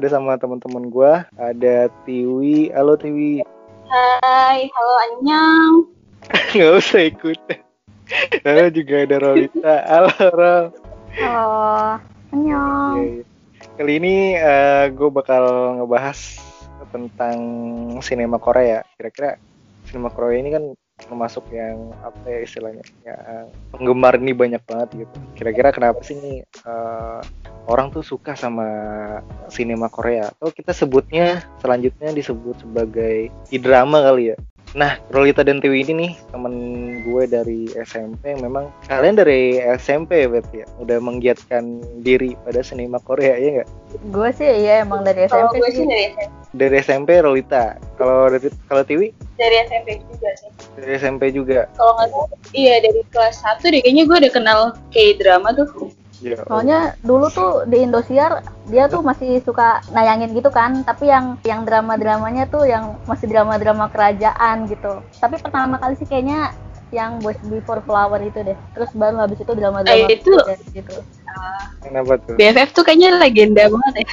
gue udah sama teman-teman gue. Ada Tiwi, halo Tiwi. Hai, halo Anyang. Gak usah ikut. Lalu juga ada Rolita, halo Rol. Halo, Anyang. Iya, iya. Kali ini uh, gue bakal ngebahas tentang sinema Korea. Kira-kira sinema Korea ini kan termasuk yang apa ya istilahnya ya penggemar ini banyak banget gitu kira-kira kenapa sih nih uh, orang tuh suka sama sinema Korea atau kita sebutnya selanjutnya disebut sebagai drama kali ya Nah, Rolita dan Tiwi ini nih temen gue dari SMP memang kalian dari SMP ya berarti ya udah menggiatkan diri pada sinema Korea ya nggak? Gue sih iya emang dari SMP. gue sih dari SMP. Dari SMP Rolita. Kalau dari kalau Tiwi? Dari SMP juga sih. Dari SMP juga. Kalau nggak salah, iya dari kelas 1 deh kayaknya gue udah kenal K-drama tuh. Ya, Soalnya dulu tuh di Indosiar dia tuh masih suka nayangin gitu kan, tapi yang yang drama-dramanya tuh yang masih drama-drama kerajaan gitu. Tapi pertama kali sih kayaknya yang Boys Before Flower itu deh. Terus baru habis itu drama-drama eh, itu gitu. Kenapa tuh? BFF tuh kayaknya legenda banget ya.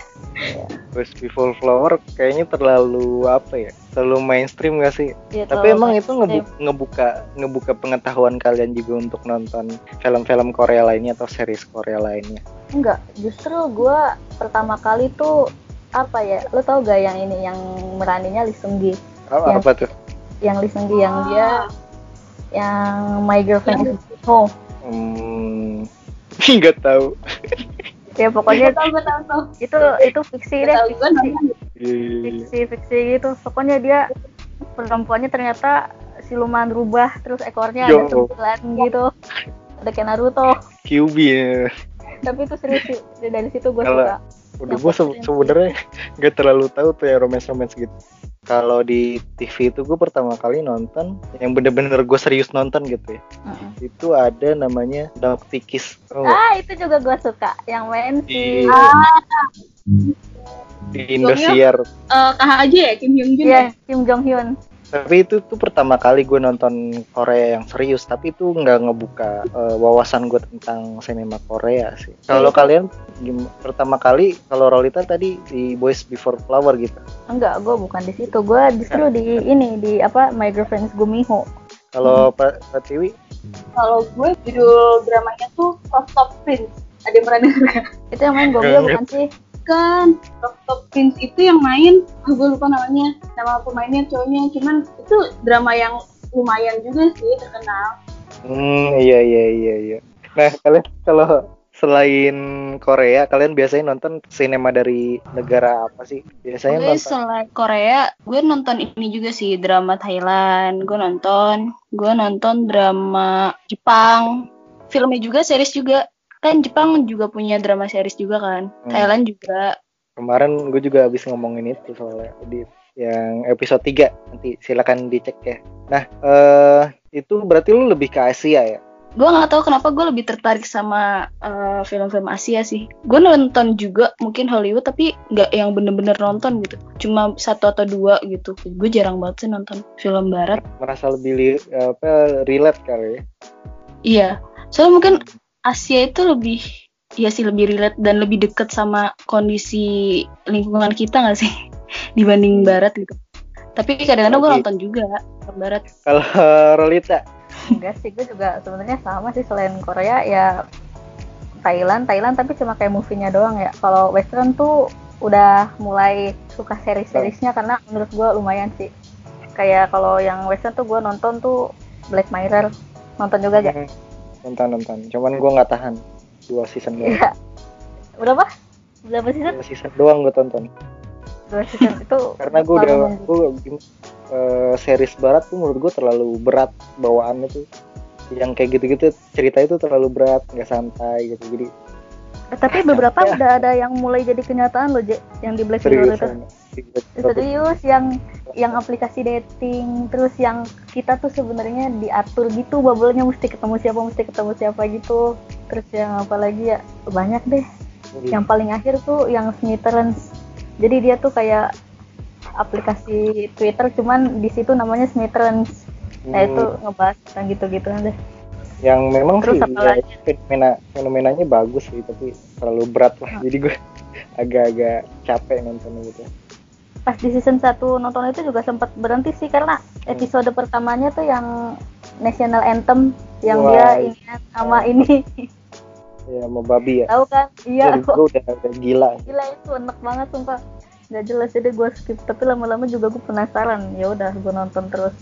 Boys Before Flower kayaknya terlalu apa ya? terlalu mainstream gak sih? Ya, Tapi emang itu ngebuka, ngebuka ngebuka pengetahuan kalian juga untuk nonton film-film Korea lainnya atau series Korea lainnya? Enggak, justru gue pertama kali tuh apa ya? Lo tau gak yang ini yang meraninya Lee Seung Gi? Oh, yang, apa tuh? Yang Lee Seung Gi yang dia yang My Girlfriend is Oh. Hmm, nggak tahu. ya pokoknya tahu, tahu, tahu. itu itu fiksi deh fiksi. fiksi fiksi gitu. Pokoknya dia perempuannya ternyata siluman rubah terus ekornya Yo. ada sembilan gitu. Ada kayak Naruto. QB ya tapi itu serius sih dari situ gue suka. udah gue se sebenarnya nggak terlalu tahu tuh ya romance romance gitu kalau di TV itu gue pertama kali nonton yang bener-bener gue serius nonton gitu ya uh -uh. itu ada namanya Dog Tikis oh. ah itu juga gue suka yang main si ah di Indosiar. Uh, aja ya Kim Hyun Jun yeah, ya? Kim Jong Hyun. Tapi itu tuh pertama kali gue nonton Korea yang serius, tapi itu nggak ngebuka uh, wawasan gue tentang sinema Korea sih. Kalau kalian pertama kali, kalau Rolita tadi di Boys Before Flower gitu? Enggak, gue bukan di situ. Gue justru di ini di apa My Girlfriend's Gumiho. Kalau hmm. Pak Tiwi? Kalau gue judul dramanya tuh Top Top Prince. Ada yang pernah dengar? Itu yang main Gobio bukan sih? Bukan Top Top Prince itu yang main oh, gue lupa namanya nama pemainnya cowoknya cuman itu drama yang lumayan juga sih terkenal. Hmm iya iya iya iya. Nah kalian kalau selain Korea kalian biasanya nonton sinema dari negara apa sih? Biasanya nonton selain Korea gue nonton ini juga sih drama Thailand. Gue nonton gue nonton drama Jepang. Filmnya juga series juga kan Jepang juga punya drama series juga kan. Hmm. Thailand juga. Kemarin gue juga habis ngomongin itu soalnya di yang episode 3 nanti silakan dicek ya. Nah uh, itu berarti lu lebih ke Asia ya? Gue nggak tahu kenapa gue lebih tertarik sama uh, film-film Asia sih. Gue nonton juga mungkin Hollywood tapi nggak yang bener-bener nonton gitu. Cuma satu atau dua gitu. Gue jarang banget sih nonton film barat. Merasa lebih apa relate kali ya? Iya. Soalnya mungkin Asia itu lebih ya sih lebih relate dan lebih deket sama kondisi lingkungan kita nggak sih? Dibanding barat gitu. Tapi kadang-kadang gue nonton juga barat. Kalau Rolita? Enggak sih gue juga sebenarnya sama sih. Selain Korea ya Thailand Thailand tapi cuma kayak movie-nya doang ya. Kalau Western tuh udah mulai suka seri-serisnya karena menurut gue lumayan sih. Kayak kalau yang Western tuh gue nonton tuh Black Mirror. Nonton juga gak? Hmm nonton nonton. Cuman gue nggak tahan. Dua season doang. Ya. berapa? Berapa season? Dua season doang gue tonton. Dua season. Itu karena gue udah gue uh, series barat tuh menurut gue terlalu berat bawaannya tuh. Yang kayak gitu-gitu cerita itu terlalu berat nggak santai gitu. Jadi eh, tapi beberapa ya. udah ada yang mulai jadi kenyataan loh Je, yang di Black Mirror itu serius yang yang aplikasi dating terus yang kita tuh sebenarnya diatur gitu bubble-nya mesti ketemu siapa mesti ketemu siapa gitu. Terus yang apa lagi ya banyak deh. Hmm. yang paling akhir tuh yang Smithers jadi dia tuh kayak aplikasi Twitter cuman di situ namanya Smithers nah itu hmm. ngebahas tentang gitu-gitu deh. Yang memang Terus sih ya, fenomena fenomenanya bagus sih tapi terlalu berat lah. Jadi gue agak-agak capek nonton gitu pas di season 1 nonton itu juga sempat berhenti sih karena episode pertamanya tuh yang national anthem yang Wah, dia ini sama ini. Ya mau babi ya? Tahu kan? Iya gue udah, udah gila. Gila itu enak banget sumpah. Nggak jelas jadi gue skip tapi lama-lama juga gue penasaran. Ya udah gue nonton terus.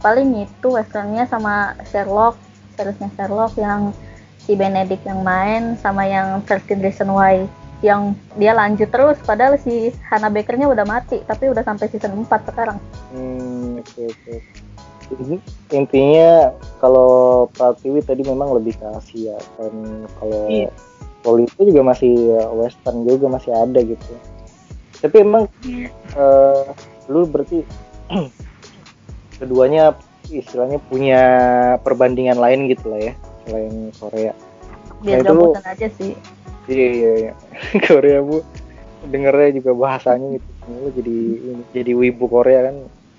Paling itu westernnya sama Sherlock seriesnya Sherlock yang si Benedict yang main sama yang 13 Reason Why yang dia lanjut terus padahal si Hannah Bakernya udah mati tapi udah sampai season 4 sekarang. Hmm oke oke. Ini intinya kalau Pratiwi tadi memang lebih ke Asia dan kalau Iya. Poli itu juga masih western juga masih ada gitu. Tapi emang eh, lu berarti keduanya istilahnya punya perbandingan lain gitu lah ya selain Korea. Biar Nah, itu- rebutan aja sih iya iya iya. Korea bu. Dengernya juga bahasanya gitu. Lu jadi ini, jadi wibu Korea kan.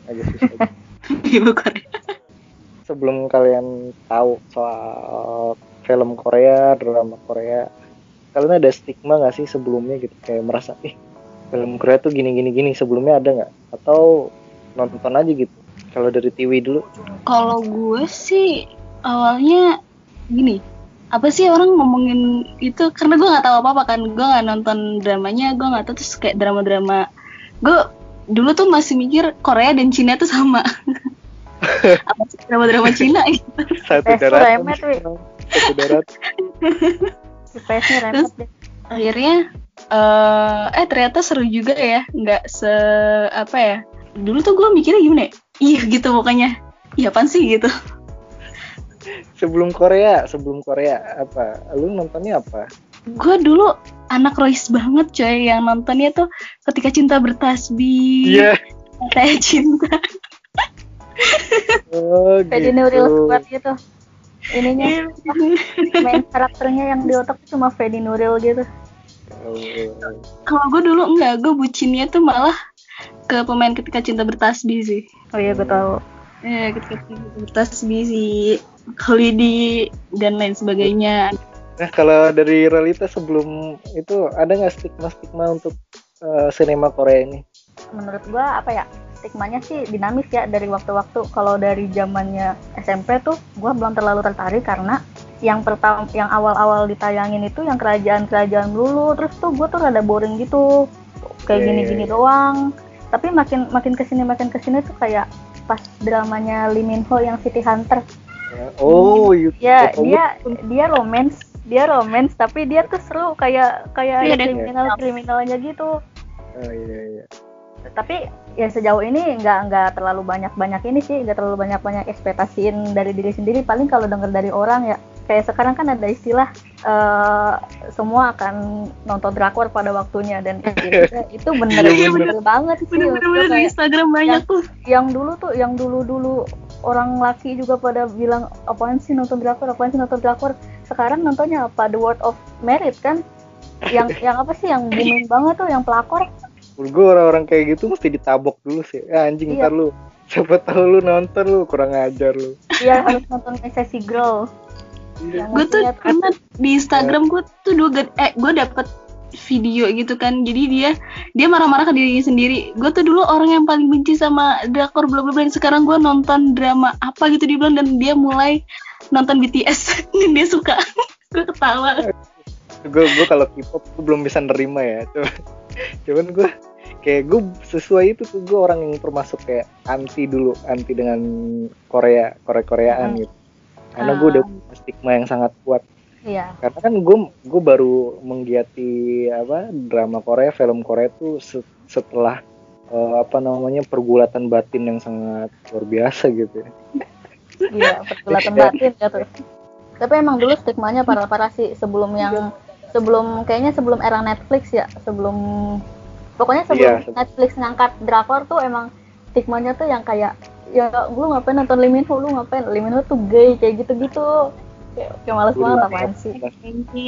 Agak susah. Ibu Korea. sebelum kalian tahu soal film Korea drama Korea kalian ada stigma nggak sih sebelumnya gitu? Kayak merasa ih film Korea tuh gini gini gini. Sebelumnya ada nggak? Atau nonton aja gitu? Kalau dari TV dulu. Kalau gue sih awalnya gini, apa sih orang ngomongin itu karena gue nggak tahu apa apa kan, gue nggak nonton dramanya, gue nggak tahu terus kayak drama-drama. Gue dulu tuh masih mikir Korea dan Cina tuh sama. apa sih drama-drama Cina gitu. satu darat remet, satu darat deh Akhirnya eh eh ternyata seru juga ya, nggak se apa ya. Dulu tuh gue mikirnya gimana ya? Iya gitu pokoknya. Iya apaan sih gitu. Sebelum Korea sebelum Korea apa? Lu nontonnya apa? Gue dulu anak Royce banget coy yang nontonnya tuh ketika cinta bertasbih. Iya. Teh cinta. Oh Fedi gitu. Nuril Squad gitu. Ininya. Iya. main karakternya yang di otak cuma Fedi Nuril gitu. Oh, kalau gue dulu enggak gue bucinnya tuh malah ke pemain ketika cinta bertasbih sih. Oh iya gue tahu. Ya ketika cinta bertasbih si Holidi dan lain sebagainya. Nah kalau dari realita sebelum itu ada nggak stigma-stigma untuk eh, sinema Korea ini? menurut gua apa ya stigmanya sih dinamis ya dari waktu-waktu. Kalau dari zamannya SMP tuh gua belum terlalu tertarik karena yang pertama yang awal-awal ditayangin itu yang kerajaan-kerajaan dulu. Terus tuh gua tuh rada boring gitu. Kayak Iya, gini-gini iya, iya. doang. Tapi makin makin ke sini makin ke sini tuh kayak pas dramanya Lee Min Ho yang City Hunter Oh, you- ya dia dia romance dia romance tapi dia tuh seru kayak kayak Iya, kriminal kriminalnya gitu. Oh iya iya. tapi ya sejauh ini nggak nggak terlalu banyak banyak ini sih nggak terlalu banyak banyak ekspektasiin dari diri sendiri. Paling kalau dengar dari orang ya kayak sekarang kan ada istilah eh, semua akan nonton drakor pada waktunya. Dan itu, itu bener Iya, bener banget sih. Bener-bener di Instagram banyak tuh. yang dulu tuh yang dulu dulu orang laki juga pada bilang apaan sih nonton drakor apaan sih nonton drakor? Sekarang nontonnya apa? The World of Merit kan? Yang yang apa sih? Yang booming banget tuh yang pelakor. Gue orang-orang kayak gitu mesti ditabok dulu sih. Ya, anjing Iya. ntar lu. Siapa tahu lu nonton lu kurang ajar lu. dia harus nonton sesi girl. Yang gue tuh pernah di Instagram gue tuh dua eh gue dapet video gitu kan jadi dia dia marah-marah ke dirinya sendiri gue tuh dulu orang yang paling benci sama drakor bla bla bla sekarang gue nonton drama apa gitu dia bilang dan dia mulai nonton BTS dan dia suka gue ketawa Gue gue kalau K-pop gue belum bisa nerima ya. Cuman, cuman gue kayak gue sesuai itu tuh gue orang yang termasuk kayak anti dulu anti dengan Korea Korea Koreaan Hmm. gitu. Karena gue udah Ah. stigma yang sangat kuat. Iya. Karena kan gue gue baru menggiati apa drama Korea film Korea tuh se- setelah eh, apa namanya pergulatan batin yang sangat luar biasa gitu ya. iya pergulatan batin ya tuh. Tapi emang dulu stigmanya parah-parah sih. Sebelum yang sebelum kayaknya sebelum era Netflix ya. Sebelum pokoknya sebelum Iya, se- Netflix ngangkat drakor tuh emang stigmanya tuh yang kayak ya lu ngapain nonton Lee Min Ho? Lu ngapain? Lee Min Ho tuh gay kayak gitu-gitu kayak, kayak males banget apaan sih.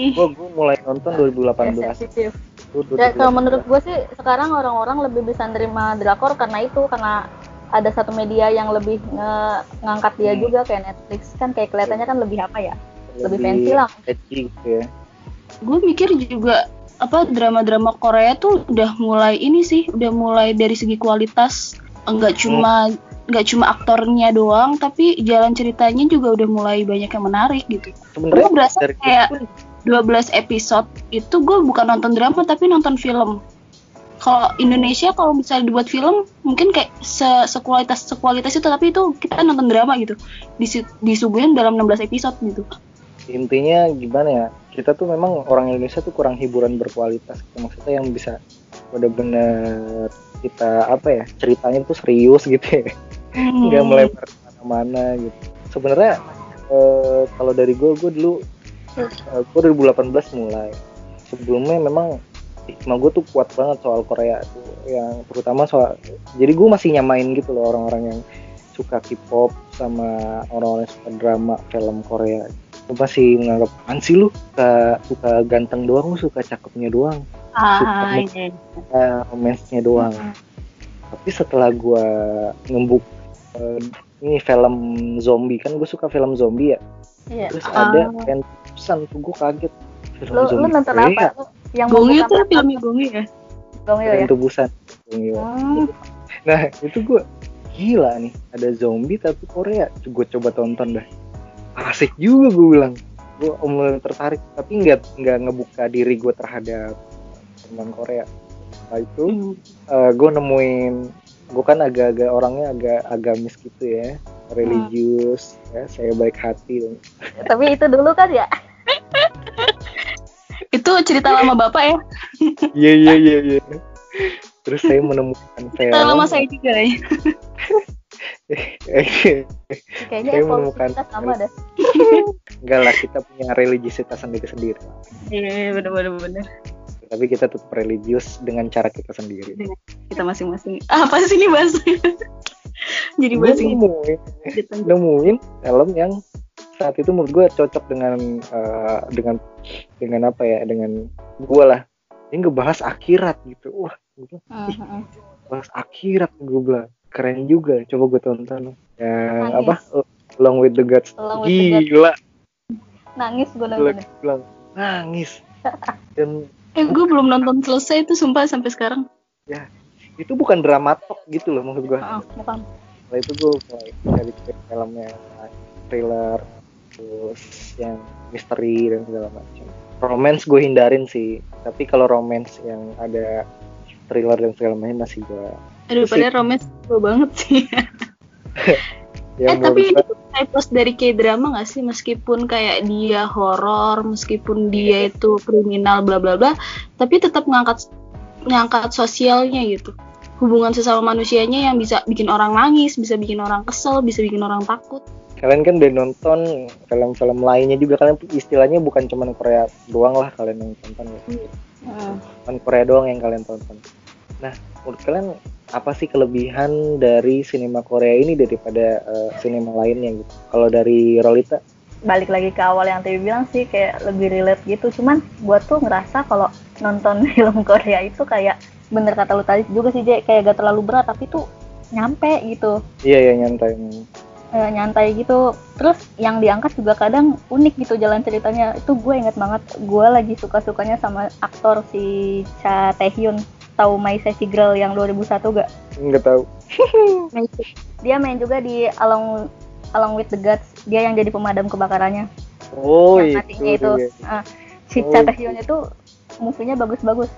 gue gue mulai nonton 2018 sensitif. Tuh, Ya, 2018. kalau menurut gue sih sekarang orang-orang lebih bisa nerima drakor karena itu karena ada satu media yang lebih nge- ngangkat dia Hmm. juga kayak Netflix. Kan kayak kelihatannya kan lebih apa ya? Lebih fancy lah. edgy gitu ya. Gue mikir juga apa drama-drama Korea tuh udah mulai ini sih udah mulai dari segi kualitas. Enggak cuma nggak cuma aktornya doang tapi jalan ceritanya juga udah mulai banyak yang menarik gitu. Gue berasa kayak pun 12 episode itu gue bukan nonton drama tapi nonton film. Kalau Indonesia kalau misalnya dibuat film mungkin kayak se sekualitas sekualitas itu tapi itu kita nonton drama gitu. Disi- disuguhin dalam 16 episode gitu. Intinya gimana ya kita tuh memang orang Indonesia tuh kurang hiburan berkualitas maksudnya yang bisa bener-bener kita apa ya ceritanya tuh serius gitu ya. nggak melebar ke mana-mana gitu. Sebenarnya eh, kalau dari gue gue dulu eh, gue 2018 mulai. Sebelumnya memang stigma gue tuh kuat banget soal Korea tuh yang terutama soal jadi gue masih nyamain gitu loh orang-orang yang suka K-pop sama orang-orang yang suka drama film Korea. Gue masih menganggap apaan sih lu? Suka suka ganteng doang lu suka cakepnya doang. Ah, Suka- iya. romance-nya doang. Tapi setelah gua ngembuk eh, ini film zombie kan gue suka film zombie ya Iya. terus Ah. ada Tren to Busan tuh gue kaget film Lu, lu zombie nonton Korea, apa? Lu yang membuka tuh mata- filmnya Gongyo ya Tren ya. to Busan Gongyo. Hmm. nah itu gue gila nih ada zombie tapi Korea gue coba tonton dah asik juga gue bilang gue mulai tertarik tapi nggak nggak ngebuka diri gue terhadap film Korea setelah itu Hmm. gue nemuin gue kan agak-agak orangnya agak agamis gitu ya religius ya saya baik hati. Tapi itu dulu kan ya. itu cerita lama bapak ya? Iya iya iya iya. Terus saya menemukan film. cerita lama saya juga ya. Kayaknya Saya menemukan kita sama dah. enggak lah kita punya religiusitas sendiri-sendiri. Iya bener bener bener tapi kita tetap religius dengan cara kita sendiri. Kita masing-masing. Ah, apa sih ini bahasanya jadi bahasa ini nemuin. Nemuin film yang saat itu menurut gue cocok dengan eh, dengan dengan apa ya dengan gue lah. Ini ngebahas akhirat gitu. Wah Hmm, hmm. bahas akhirat gue bilang. Keren juga. Coba gue tonton. Yang Nangis. apa? Along with the Gods. Along with the Gods. gila. Nangis gue gila bilang nangis. Dan eh gue belum nonton selesai itu sumpah sampai sekarang. Itu bukan dramatok gitu loh maksud gue Heeh, bukan. setelah itu gue mulai cari filmnya thriller terus yang misteri dan segala macam. Romance gue hindarin sih tapi kalau romance yang ada thriller dan segala macam masih gue aduh padahal romance gue banget sih eh yang tapi tuh typos dari K-drama gak sih? Meskipun kayak dia horor meskipun dia itu kriminal bla bla bla tapi tetap ngangkat ngangkat sosialnya gitu. Hubungan sesama manusianya yang bisa bikin orang nangis bisa bikin orang kesel bisa bikin orang takut. Kalian kan udah nonton film-film lainnya juga. Kalian istilahnya bukan cuman Korea doang lah kalian yang tonton ya. Hmm. bukan Korea doang yang kalian tonton. Nah menurut kalian apa sih kelebihan dari sinema Korea ini daripada eh, sinema lainnya gitu? Kalau dari Rolita? Balik lagi ke awal yang tadi bilang sih kayak lebih relate gitu. Cuman buat tuh ngerasa kalau nonton film Korea itu kayak bener kata lu tadi juga sih Jay, kayak gak terlalu berat tapi tuh nyampe gitu. Iya ya nyantai. Eh, nyantai gitu. Terus yang diangkat juga kadang unik gitu jalan ceritanya. Itu gue inget banget gue lagi suka sukanya sama aktor si Cha Taehyun tahu My Sassy Girl yang 2001 gak nggak? Tahu. Dia main juga di Along Along with the Gods. Dia yang jadi pemadam kebakarannya. Oh yang itu, matinya itu dia. Ah, si Oh, Cha itu. Taehyun itu movie-nya bagus-bagus.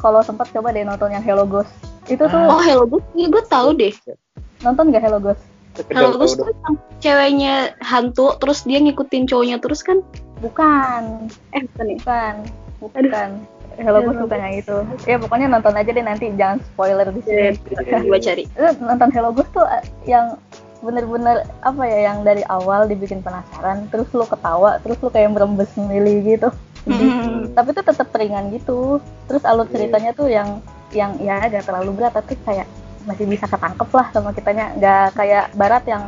Kalau sempat coba deh nonton yang Hello Ghost. Itu tuh oh Hello Ghost iya gue tahu deh. Nonton gak Hello Ghost? Hello Ghost tuh yang ceweknya hantu terus dia ngikutin cowoknya terus kan? Bukan. Eh bukan ya? Bukan. Bukan. Hello Ghost Hello bukan yang itu ya pokoknya nonton aja deh nanti jangan spoiler di sini. Iya, gue cari. Lu nonton Hello Ghost tuh eh, yang bener-bener apa ya yang dari awal dibikin penasaran terus lu ketawa terus lu kayak merembes milih gitu. Sedih. Hmm. tapi tuh tetap ringan gitu. Terus alur Iya. ceritanya tuh yang yang ya agak terlalu berat tapi kayak masih bisa ketangkep lah sama kitanya. Nggak kayak barat yang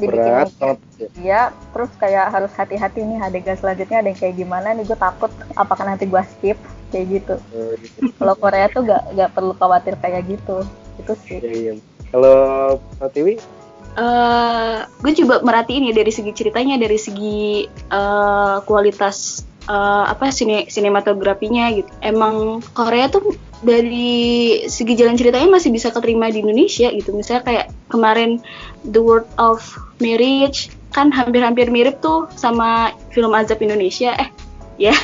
dibikin berat ya. Iya, terus kayak harus hati-hati nih adegan selanjutnya ada yang kayak gimana nih gue takut apakah nanti gue skip kayak gitu. Kalau Korea tuh gak, gak perlu khawatir kayak gitu. Itu sih. Iya, iya. kalau Pratiwi eh gue coba merhatiin ya dari segi ceritanya, dari segi eh, kualitas uh, apa sine sinematografinya gitu. Emang Korea tuh dari segi jalan ceritanya masih bisa keterima di Indonesia gitu. Misalnya kayak kemarin The World of Marriage kan hampir-hampir mirip tuh sama film Azab Indonesia. Eh, ya.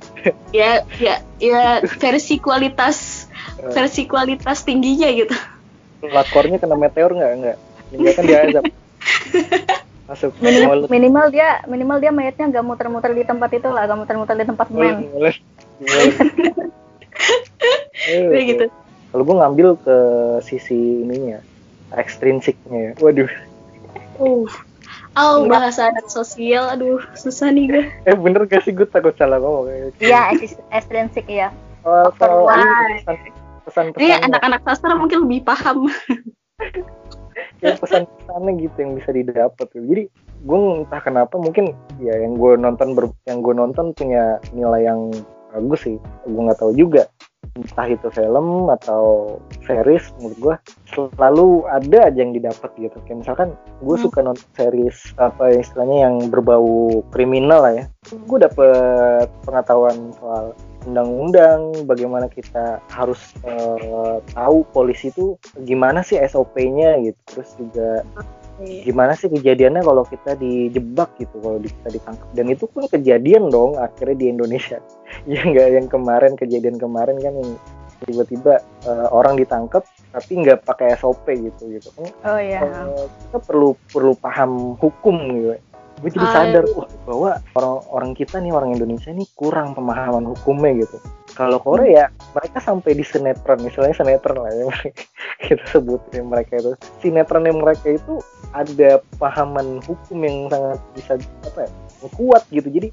ya, ya, ya versi kualitas versi kualitas tingginya gitu. Lakornya kena meteor nggak? Nggak. Ini kan dia Azab. masuk minimal, minimal dia minimal dia mayatnya nggak muter-muter di tempat itu lah nggak muter-muter di tempat men Kayak gitu. Kalau gue ngambil ke sisi ininya, ekstrinsiknya ya. Waduh. Uh. Oh, bahasa anak sosial, aduh, susah nih gue. Eh, bener gak sih gue takut salah ngomong? Iya, ekstrinsik ya. Oh, kalau pesan-pesan. Ini anak-anak sastra mungkin lebih paham. ya pesan-pesannya gitu yang bisa didapat. Jadi gue entah kenapa mungkin ya yang gue nonton ber, yang gue nonton punya nilai yang bagus sih. Gue nggak tahu juga entah itu film atau series menurut gue selalu ada aja yang didapat gitu. Kayak misalkan gue hmm. suka nonton series apa istilahnya yang berbau kriminal lah ya. Gue dapet pengetahuan soal undang-undang bagaimana kita harus uh, tahu polisi itu gimana sih SOP-nya gitu. Terus juga gimana sih kejadiannya kalau kita dijebak gitu kalau kita ditangkap? Dan itu pun kejadian dong akhirnya di Indonesia. Ya nggak yang kemarin kejadian kemarin kan yang tiba-tiba uh, orang ditangkap tapi nggak pakai SOP gitu gitu. Oh iya. uh, kita perlu perlu paham hukum gitu. Gue jadi ah, sadar wah, bahwa orang-orang kita nih orang Indonesia nih kurang pemahaman hukumnya gitu. Kalau Korea mereka sampai di sinetron misalnya sinetron lah ya kita sebutin mereka itu. Sinetron yang mereka itu ada pemahaman hukum yang sangat bisa apa ya kuat gitu. Jadi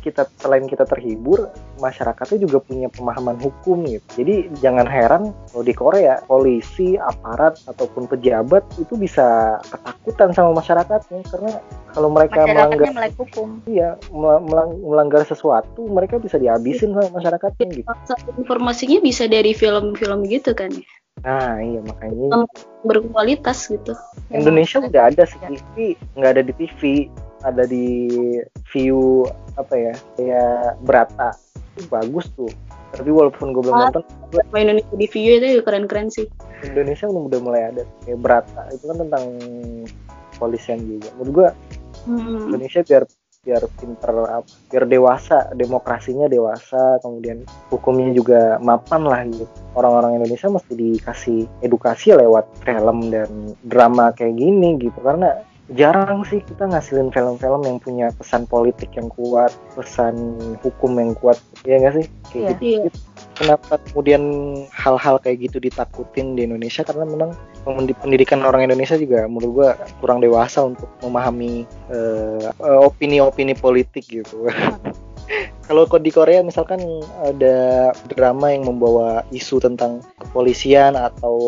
kita selain kita terhibur masyarakatnya juga punya pemahaman hukum gitu. Jadi jangan heran kalau di Korea polisi aparat ataupun pejabat itu bisa ketakutan sama masyarakatnya. Karena kalau mereka melanggar hukum. Iya melang, melanggar sesuatu mereka bisa dihabisin sama masyarakatnya gitu. Informasinya bisa dari film-film gitu kan Nah iya makanya. Berkualitas gitu. Indonesia udah ada sih TV, nggak ada di TV ada di view apa ya kayak berata. Itu bagus tuh. Tapi walaupun gue belum ah, nonton gue Indonesia di view itu keren-keren sih. Indonesia udah, udah mulai ada. Kayak berata itu kan tentang polisian juga. Menurut gue hmm. Indonesia biar biar pinter biar dewasa demokrasinya dewasa kemudian hukumnya juga mapan lah gitu. Orang-orang Indonesia mesti dikasih edukasi lewat film dan drama kayak gini gitu. Karena jarang sih kita ngasilin film-film yang punya pesan politik yang kuat, pesan hukum yang kuat, ya nggak sih? Kayak yeah. gitu. Yeah. Kenapa kemudian hal-hal kayak gitu ditakutin di Indonesia? Karena memang pendidikan orang Indonesia juga menurut gua kurang dewasa untuk memahami opini uh, opini-opini politik gitu. Kalau di Korea misalkan ada drama yang membawa isu tentang kepolisian atau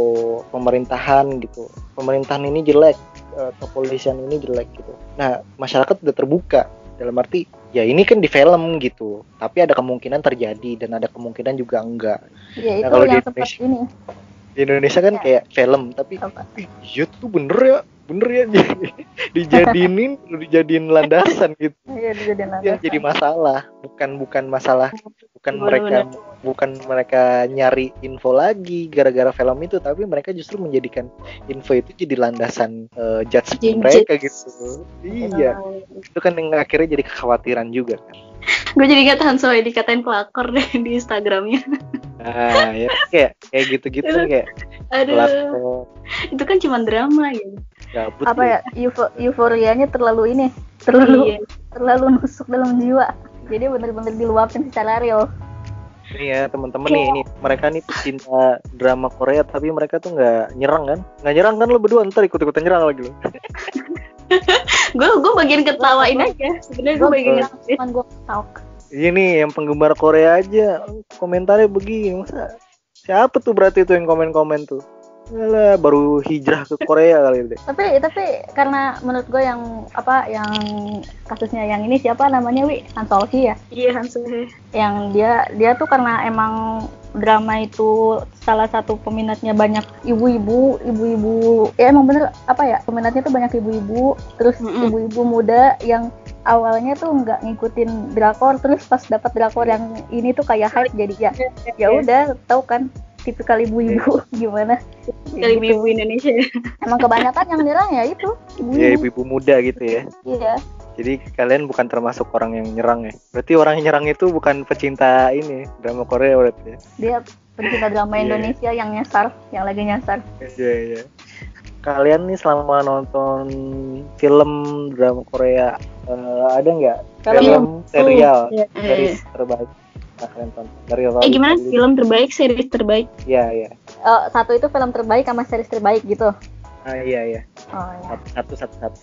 pemerintahan gitu. Pemerintahan ini jelek, uh, kepolisian ini jelek gitu. Nah, masyarakat udah terbuka dalam arti ya ini kan di film gitu, tapi ada kemungkinan terjadi dan ada kemungkinan juga enggak. Ya, nah, kalau di Indonesia, ini. Di Indonesia kan ya. kayak film, tapi iya tuh bener ya bener ya dijadiin dijadiin landasan gitu. Iya dijadiin landasan. ya, jadi masalah bukan bukan masalah bukan bener, mereka bener. bukan mereka nyari info lagi gara-gara film itu tapi mereka justru menjadikan info itu jadi landasan uh, judgement mereka gitu. Iya itu kan yang akhirnya jadi kekhawatiran juga kan. Gue jadi gak tahan soalnya dikatain pelakor deh di Instagramnya. Ah ya kayak kayak gitu-gitu kayak aduh. pelakor. itu kan cuma drama ya Gabut apa ya, ya euforianya terlalu ini terlalu iya. terlalu nusuk dalam jiwa. Jadi bener-bener diluapin secara real. Iya teman-teman nih ini mereka nih pecinta drama Korea tapi mereka tuh nggak nyerang kan? Nggak nyerang kan lo berdua? Ntar ikut ikutan nyerang lagi lo. Gue gue bagian ketawain aja. sebenarnya gue bagian ketawain. gue talk. Ini yang penggemar Korea aja komentarnya begini. Masa siapa tuh berarti tuh yang komen-komen tuh Alah, baru hijrah ke Korea kali ini. Tapi tapi karena menurut gue yang apa yang kasusnya yang ini siapa namanya Wi Han Solhi ya? Iya Han Solhi. Yang dia dia tuh karena emang drama itu salah satu peminatnya banyak ibu-ibu, ibu-ibu ya emang bener apa ya peminatnya tuh banyak ibu-ibu, terus ibu-ibu mm -hmm. muda yang awalnya tuh nggak ngikutin drakor terus pas dapat drakor yang ini tuh kayak hype jadi ya ya udah tahu kan tipikal ibu-ibu. Gimana? Dari Gitu. ibu Indonesia. emang kebanyakan yang nyerang ya itu? Ya ibu-ibu ibu-ibu muda gitu ya. Iya. Jadi kalian bukan termasuk orang yang nyerang ya? Berarti orang yang nyerang itu bukan pecinta ini drama Korea berarti ya? Dia pencinta drama Iya. Indonesia yang nyasar yang lagi nyasar. Iya iya. Kalian nih selama nonton film drama Korea eh, ada nggak? Film. film serial Iya. series terbaik yang kalian tonton. Dari Eh gimana? Film terbaik, series terbaik? Iya iya. Eh, satu itu film terbaik sama series terbaik gitu. Ah iya iya. Oh ya satu satu satu,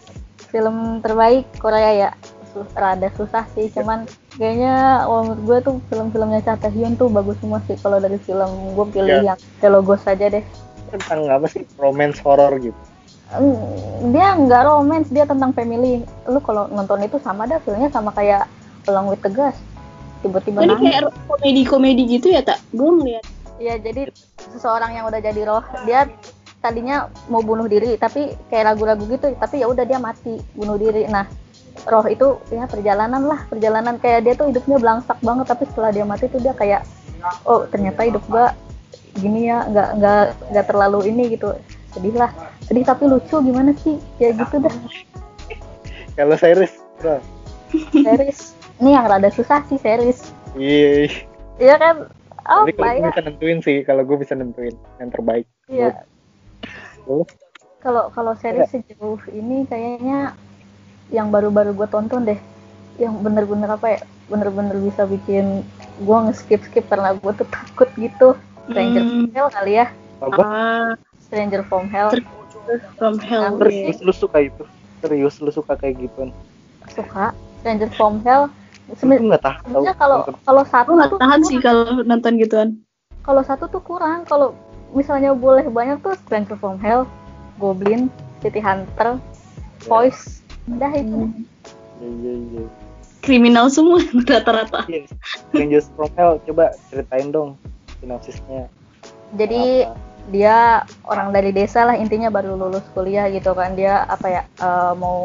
film terbaik Korea ya. Sus- rada susah sih cuman kayaknya oh, menurut gue tuh film-filmnya Cha Tae-hyun tuh bagus semua sih. Kalau dari film gue pilih Ya. yang Telogos saja deh. Tentang apa sih? Romance horror gitu. Dia nggak romance dia tentang family. Lu kalau nonton itu sama dah filmnya sama kayak Along with the Gas tiba-tiba Ini nangis kayak komedi-komedi gitu ya tak? Gue ngeliat. Iya, jadi seseorang yang udah jadi roh, dia tadinya mau bunuh diri, tapi kayak ragu-ragu gitu, tapi ya udah dia mati bunuh diri. Nah, roh itu ya perjalanan lah, perjalanan kayak dia tuh hidupnya belangsak banget, tapi setelah dia mati tuh dia kayak oh ternyata hidup gua gini ya, nggak nggak nggak terlalu ini gitu. Sedih lah, sedih tapi lucu gimana sih? Ya gitu dah. kalau series bro Series. Ini yang rada susah sih series. iya. Iya kan? tapi Apa kalau gue ya? bisa nentuin sih kalau gue bisa nentuin yang terbaik. Iya. Kalau kalau series sejauh ini kayaknya yang baru-baru gue tonton deh. Yang bener-bener apa ya? Bener-bener bisa bikin gue nge-skip skip karena gue tuh takut gitu. Stranger Hmm. from Hell kali ya. Apa? Ah, Stranger from Hell. From Hell. Iya. serius lu suka itu? Serius lu suka kayak gitu suka. Stranger from Hell Sebenarnya nggak tahu sebenarnya kalau kalau satu nggak tahan sih kalau nonton gituan. kalau satu tuh kurang. Kalau misalnya boleh banyak tuh Stranger from Hell Goblin City Hunter Voice. Udah itu. Iya iya iya Kriminal semua rata-rata. Iya. Strangers from Hell coba ceritain dong sinopsisnya. Jadi Apa? dia orang dari desa lah intinya baru lulus kuliah gitu kan. Dia apa ya eh, mau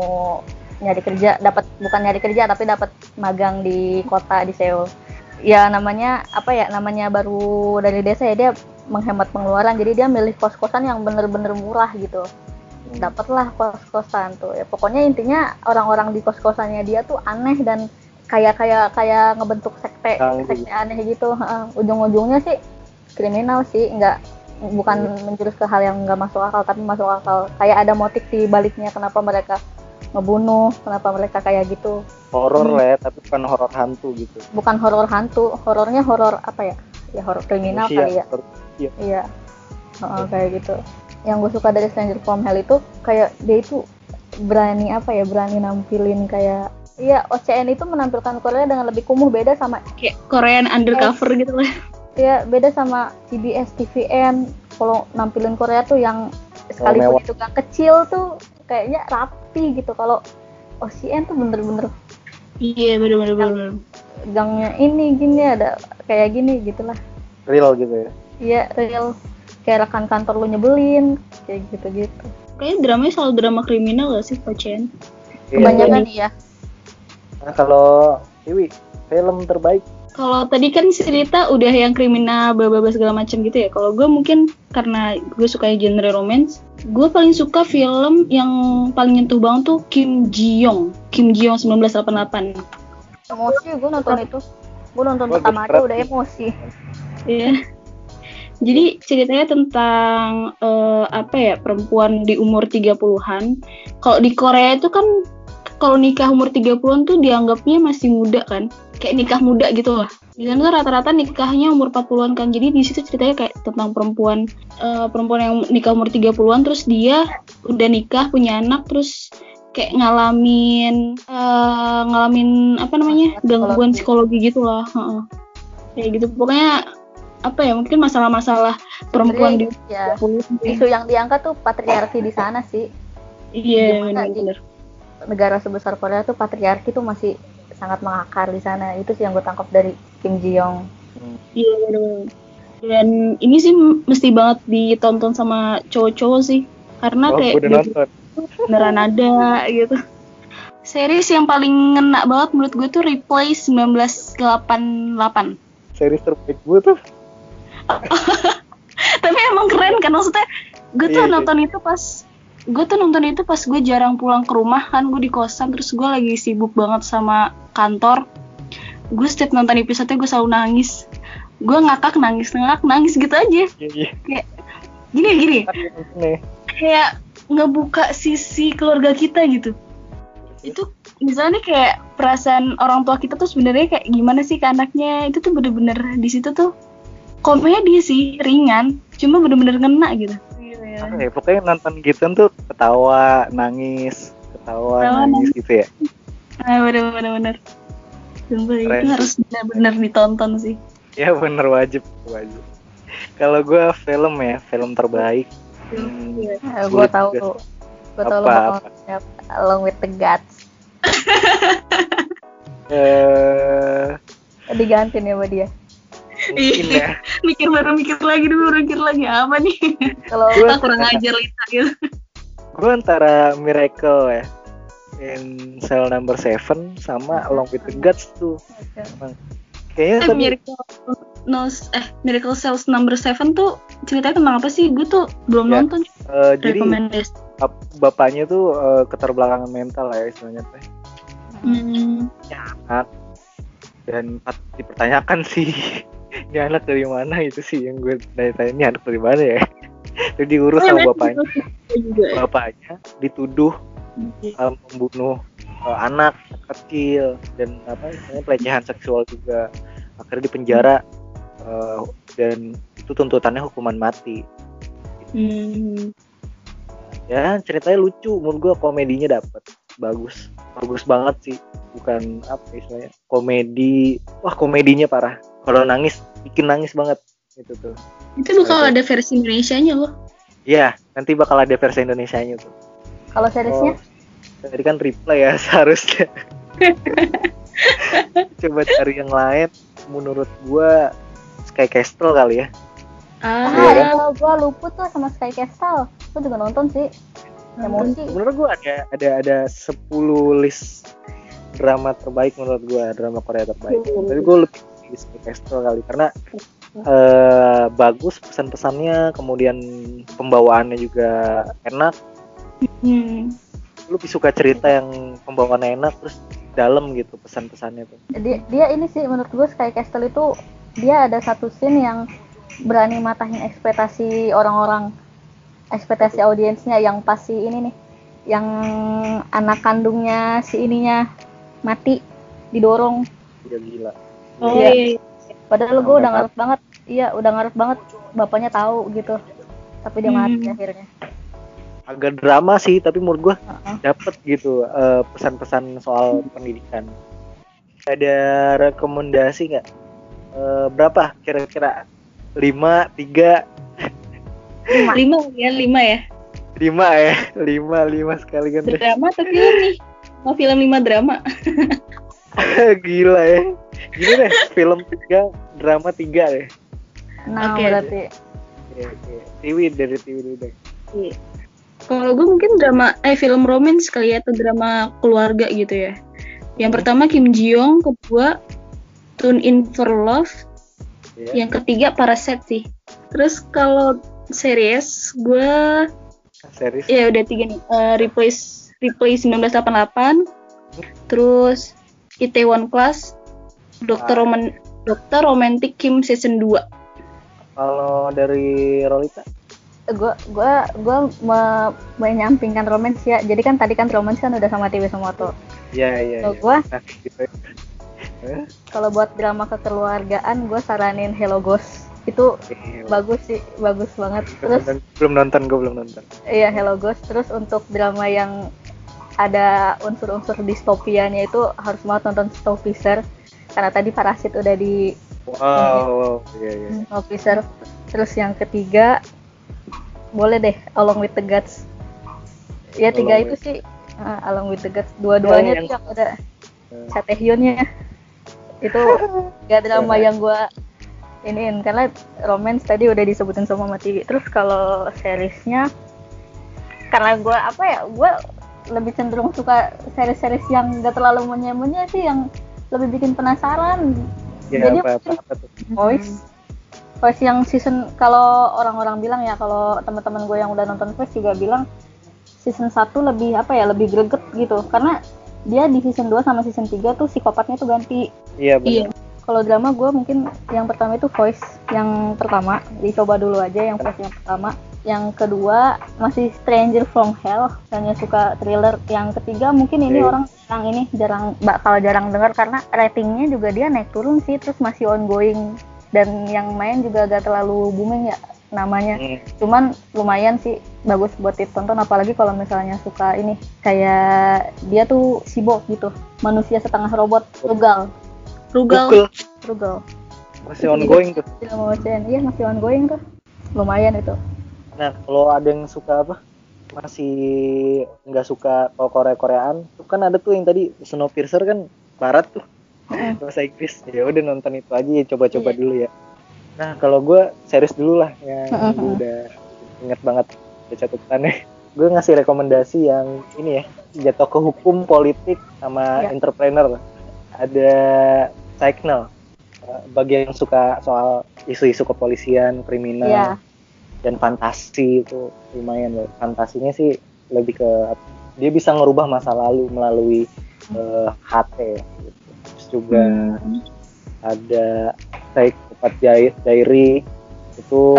nyari kerja dapat bukan nyari kerja tapi dapat magang di kota di Seoul. Ya namanya apa ya namanya baru dari desa ya dia menghemat pengeluaran. Jadi dia milih kos kosan yang bener-bener murah gitu. Dapatlah kos kosan tuh. Ya pokoknya intinya orang-orang di kos kosannya dia tuh aneh dan kayak kayak kayak ngebentuk sekte sekte aneh gitu. Ujung-ujungnya sih kriminal sih nggak bukan menjurus ke hal yang nggak masuk akal tapi masuk akal. Kayak ada motif di baliknya kenapa mereka ngebunuh kenapa mereka kayak gitu. Horor Hmm. lah ya tapi bukan horor hantu gitu. Bukan horor hantu horornya horor apa ya? Ya horor kriminal Manusia, kali ya. iya. iya. Heeh, kayak gitu. Yang gue suka dari Stranger from Hell itu kayak dia itu berani apa ya berani nampilin kayak iya OCN itu menampilkan Korea dengan lebih kumuh beda sama Kayak Korean undercover gitu lah. ya beda sama CBS TVN kalau nampilin Korea tuh yang sekalipun itu gang kecil tuh kayaknya rapi gitu kalau OCN tuh bener-bener Iya bener-bener. bener. gangnya ini gini ada kayak gini gitulah real gitu ya iya real kayak rekan kantor lu nyebelin kayak gitu-gitu Kayaknya dramanya selalu drama kriminal gak sih Pacen? Iya. kebanyakan iya nah kalau Iwi film terbaik Kalau tadi kan cerita udah yang kriminal baba segala macam gitu ya. Kalau gue mungkin karena gue suka genre romance, gue paling suka film yang paling nyentuh banget tuh Kim Ji Young. Kim Ji Young 1988. emosi gue nonton itu gue nonton Bagus, pertama aja udah emosi Iya. Jadi ceritanya tentang eh, apa ya perempuan di umur 30-an. Kalau di Korea itu kan kalau nikah umur 30-an tuh dianggapnya masih muda kan. Kayak nikah muda gitu lah. Di sana rata-rata nikahnya umur 40-an kan. Jadi di situ ceritanya kayak tentang perempuan eh, perempuan yang nikah umur 30-an terus dia udah nikah punya anak terus kayak ngalamin eh, ngalamin apa namanya gangguan psikologi. psikologi gitu lah Heeh. kayak gitu pokoknya apa ya mungkin masalah-masalah perempuan di ya 30 isu yang diangkat tuh patriarki di sana sih iya benar-benar negara sebesar Korea tuh patriarki tuh masih sangat mengakar di sana itu sih yang gue tangkap dari Kim Ji Young iya benar-benar dan ini sih mesti banget ditonton sama cowok-cowok sih. Karena oh kayak beneran ada gitu. Series yang paling ngena banget menurut gue tuh Replay 1988 series terbaik gue tuh. Tapi emang keren kan maksudnya gue tuh Iya, iya. nonton itu pas gue tuh nonton itu pas gue jarang pulang ke rumah kan gue di kosan terus gue lagi sibuk banget sama kantor gue setiap nonton episode gue selalu nangis. Gue ngakak nangis ngakak nangis gitu aja. Iya iya. Kayak gini gini. Nih kayak ngebuka sisi keluarga kita gitu. Itu misalnya kayak perasaan orang tua kita tuh sebenarnya kayak gimana sih ke anaknya? Itu tuh bener-bener di situ tuh komedi sih ringan cuma bener-bener ngena gitu. Apa ya, pokoknya nonton gitu tuh ketawa nangis ketawa Ketawa, nangis gitu ya. Nah bener bener bener Sumpah, itu Keren. harus bener-bener ditonton sih. Ya bener wajib wajib. Kalau gue film ya film terbaik. Hmm, gue Sulit tahu. tuh gue tahu lo siapa along with the guts. Eh diganti nih sama dia. mungkin ya. mikir baru mikir lagi dulu mikir lagi apa nih. Kalau Gua- kurang ajar Lita gitu. gue antara Miracle ya in Cell Number Seven sama Along with the Gods tuh. Kayaknya eh, tapi Miracle no, eh Miracle Cells Number Seven tuh ceritanya tentang apa sih? Gue tuh belum Ya, nonton. eh, jadi bapaknya tuh eh, keterbelakangan mental ya istilahnya teh. Hmm. anak dan pat- dipertanyakan sih ini anak dari mana itu sih? Yang gue tanya-tanya ini anak dari mana ya? Itu diurus Oh, sama yang bapaknya. juga ya? bapaknya dituduh eh, membunuh eh, anak kecil dan apa istilahnya pelecehan seksual juga. Akhirnya dipenjara eh, dan itu tuntutannya hukuman mati. Hmm. ya ceritanya lucu. Menurut gue komedinya dapet. Bagus. Bagus banget sih. Bukan apa istilahnya komedi. Wah komedinya parah. Kalau nangis bikin nangis banget. Itu tuh. Itu bakal Oke. ada versi Indonesia-nya loh. ya nanti bakal ada versi Indonesianya tuh kalau seriesnya? Oh, tadi kan replay ya seharusnya. Coba cari yang lain. Menurut gua Sky Castle kali ya. Ah Iya kan? kalau gue luput tuh sama Sky Castle. Gue juga nonton sih. Emosi. Menurut gua ada ada ada 10 list drama terbaik menurut gua drama Korea terbaik. Hmm. tapi gua lebih di Sky Castle kali karena eh, bagus pesan-pesannya kemudian pembawaannya juga enak Hmm. lu lebih suka cerita yang pembawaannya enak terus dalam gitu pesan-pesannya tuh dia, dia ini sih menurut gue Sky Castle itu dia ada satu scene yang berani matahin ekspektasi orang-orang ekspektasi audiensnya yang pasti ini nih yang anak kandungnya si ininya mati didorong udah gila Oh Iya. iya. padahal gue udah ngarep banget iya udah ngarep banget bapaknya tahu gitu tapi dia mati Hmm. akhirnya agak drama sih tapi menurut gua Heeh. dapet gitu eh, pesan-pesan soal pendidikan ada rekomendasi nggak Eh, berapa kira-kira lima tiga Lima ya, lima ya. lima ya lima lima sekali kan. Drama atau film nih? Mau film lima drama. gila ya gini deh film tiga drama tiga deh nah Oke. berarti Tiwi dari Tiwi dulu deh Kalau gue mungkin drama, eh film romance kali ya, atau drama keluarga gitu ya. Yang pertama Kim Ji Young, kedua Tune In For Love, ya. yang ketiga Parasite sih. Terus kalau series, gue series ya udah tiga nih. Eh, Replace Replay 1988, terus Itaewon Class, Dokter Ah. Roman Dokter Romantic Kim season 2. kalau dari Rolita gue gua gua me- menyampingkan romance ya. Jadi kan tadi kan romance kan udah sama TV Sumoto. Ya ya Kalau ya. gua Nah, gitu. Kalau buat drama kekeluargaan gue saranin Hello Ghost. Itu bagus sih bagus banget. Belum terus nonton- belum nonton gue belum nonton. Iya Hello Ghost. Terus untuk drama yang ada unsur-unsur distopianya itu harus banget nonton Snowpiercer karena tadi Parasit udah di wow iya iya. Snowpiercer terus yang ketiga boleh deh Along with the Gods. Ya tiga Along itu sih. Ah, Along with the Gods. Dua-duanya tuh yang ada Eh, Chatehyunnya itu gak drama yang gua iniin karena romance tadi udah disebutin sama Mati. Terus kalau seriesnya karena gua apa ya gua lebih cenderung suka series-series yang gak terlalu menye sih yang lebih bikin penasaran. Ya, jadi apa, apa, apa tuh? voice voice yang season kalau orang-orang bilang ya kalau teman-teman gue yang udah nonton voice juga bilang season 1 lebih apa ya lebih greget gitu. Karena dia di season 2 sama season 3 tuh psikopatnya tuh ganti. Iya benar iya. kalau drama gue mungkin yang pertama itu voice yang pertama. Dicoba dulu aja yang voice yang pertama. Yang kedua masih Stranger from Hell yang suka thriller. Yang ketiga mungkin ini yeah. orang jarang ini jarang bakal jarang dengar karena ratingnya juga dia naik turun sih terus masih ongoing dan yang main juga gak terlalu booming ya namanya. Hmm. cuman lumayan sih bagus buat ditonton apalagi kalau misalnya suka ini kayak dia tuh sibuk gitu manusia setengah robot Rugal. Rugal. Rugal. Masih ongoing tuh. iya masih ongoing tuh. Lumayan itu. Nah kalau ada yang suka apa? Masih nggak suka kalau Korea Koreaan tuh kan ada tuh yang tadi Snowpiercer kan barat tuh bahasa Inggris. Ya udah nonton itu aja ya coba-coba yeah. dulu ya. Nah kalau gue series dulu lah yang gue udah inget banget di catatannya gue ngasih rekomendasi yang ini ya jatuh ke hukum politik sama yeah. entrepreneur. Ada Signal. Bagi yang suka soal isu-isu kepolisian kriminal yeah dan fantasi itu lumayan loh. Fantasinya sih lebih ke dia bisa ngerubah masa lalu melalui uh, eh, HT gitu. Juga hmm. ada Psychopath Diary. Itu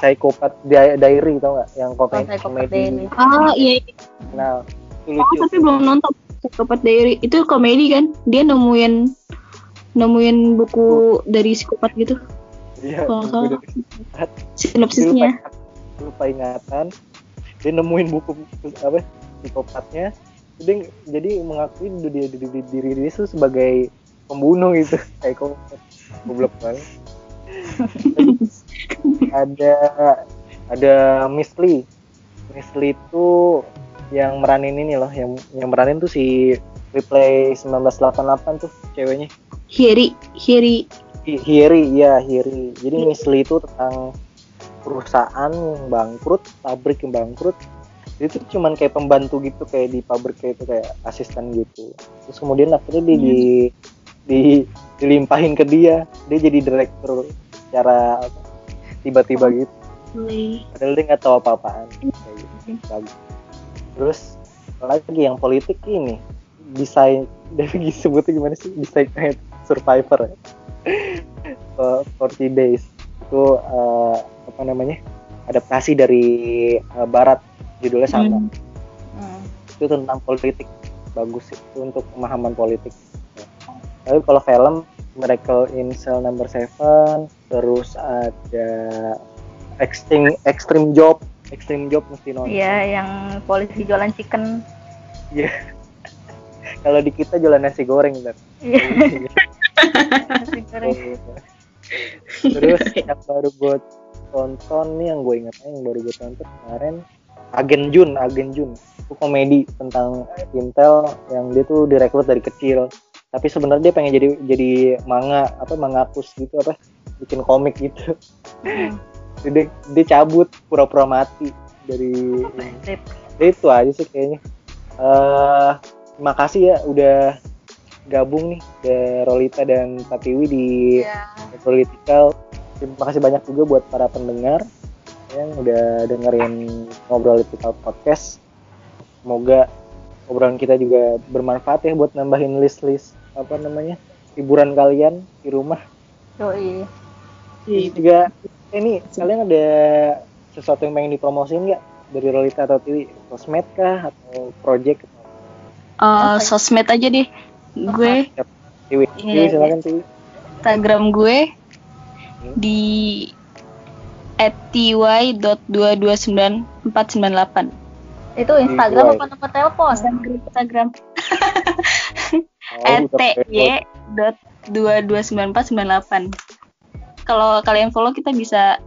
Psychopath Diary tau gak yang komedi oh, komedi. ah iya, iya. nah lucu. oh, tapi belum nonton Psychopath Diary. Itu komedi kan? Dia nemuin nemuin buku dari psikopat gitu? Iya, oh, sinopsisnya. Lupa, lupa ingatan. Dia nemuin buku apa psikopatnya. Jadi jadi mengakui diri diri, diri, diri itu sebagai pembunuh itu psikopat. Goblok banget. ada ada Miss Lee. Miss Lee itu yang meranin ini loh, yang yang meranin tuh si Replay 1988 tuh ceweknya. Hiri, Hiri Hiri ya Hiri jadi iya. Misli itu tentang perusahaan yang bangkrut pabrik yang bangkrut itu cuman kayak pembantu gitu kayak di pabrik kayak itu kayak asisten gitu. Terus kemudian akhirnya dia di, hmm. di dilimpahin ke dia. Dia jadi direktur secara tiba-tiba oh. gitu. Padahal dia nggak tahu apa-apaan. Kayak gitu. terus lagi yang politik ini. Desain dari sebutnya gimana sih? Desain survivor. Ya? 40 Days. Itu uh, apa namanya? Adaptasi dari uh, Barat judulnya sama. Hmm. Hmm. itu tentang politik. Bagus itu untuk pemahaman politik. Tapi kalau film Miracle in Cell Number Seven terus ada Extreme Extreme Job. Extreme Job mesti nonton. Iya yang polisi jualan chicken. Iya. Kalau di kita jualan nasi goreng kan iya. Terus yang baru gue tonton nih yang gue ingat yang baru gue tonton kemarin Agen Jun Agen Jun. Itu komedi tentang Intel yang dia tuh direkrut dari kecil. Tapi sebenarnya dia pengen jadi jadi manga apa mangakus gitu apa bikin komik gitu. Hmm. dia, dia cabut pura-pura mati dari itu aja sih kayaknya. Uh, terima kasih ya udah gabung nih ke Rolita dan Patiwi di yeah. Political. Terima kasih banyak juga buat para pendengar yang udah dengerin ngobrol Political Podcast. Semoga obrolan kita juga bermanfaat ya buat nambahin list-list apa namanya hiburan kalian di rumah. Oh iya. juga ini kalian ada sesuatu yang pengen dipromosiin nggak dari Rolita atau TV? Sosmed kah atau project? Uh, sosmed aja deh gue Tiwi, Tiwi iya, silakan Tiwi. Instagram gue hmm. di at ty.229498 itu Instagram apa nomor telepon? Instagram. At ty dot dua dua sembilan empat sembilan delapan. Kalau kalian follow kita bisa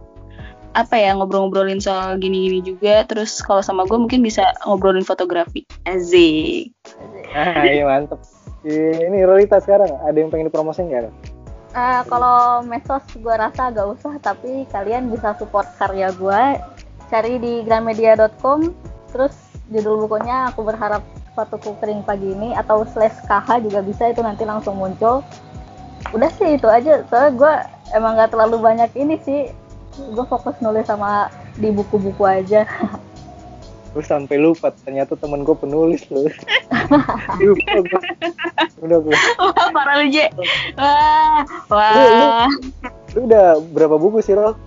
apa ya ngobrol-ngobrolin soal gini-gini juga. Terus kalau sama gue mungkin bisa ngobrolin fotografi. Azik ah iya mantep. Ini Rolita sekarang. Ada yang pengen dipromosin nggak? Uh, kalau medsos gue rasa agak usah tapi kalian bisa support karya gue cari di gramedia.com terus judul bukunya aku berharap suatu kering pagi ini atau slash KH juga bisa itu nanti langsung muncul. Udah sih itu aja. Soalnya gue emang gak terlalu banyak ini sih. Gue fokus nulis sama di buku-buku aja Terus sampai lupa ternyata temen gue penulis loh. lupa gue. Udah gue. Wah, parah lu, Je. Wah, wah. Lu, lu, lu udah berapa buku sih, Rol?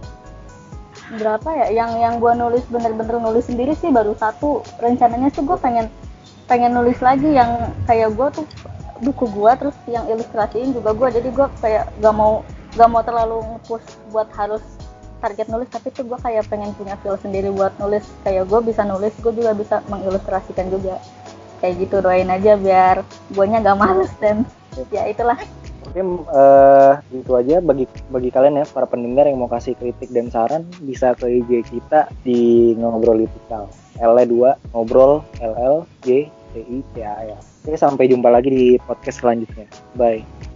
berapa ya yang yang gue nulis bener-bener nulis sendiri sih baru satu rencananya sih gue pengen pengen nulis lagi yang kayak gue tuh buku gue terus yang ilustrasiin juga gue jadi gue kayak gak mau gak mau terlalu nge-push buat harus target nulis tapi tuh gue kayak pengen punya feel sendiri buat nulis kayak gue bisa nulis gue juga bisa mengilustrasikan juga kayak gitu doain aja biar guanya gak males dan ya itulah Oke, uh, itu aja bagi bagi kalian ya para pendengar yang mau kasih kritik dan saran bisa ke IG kita di ngobrol litikal L2 ngobrol LL G T I T A L. Oke, sampai jumpa lagi di podcast selanjutnya. Bye.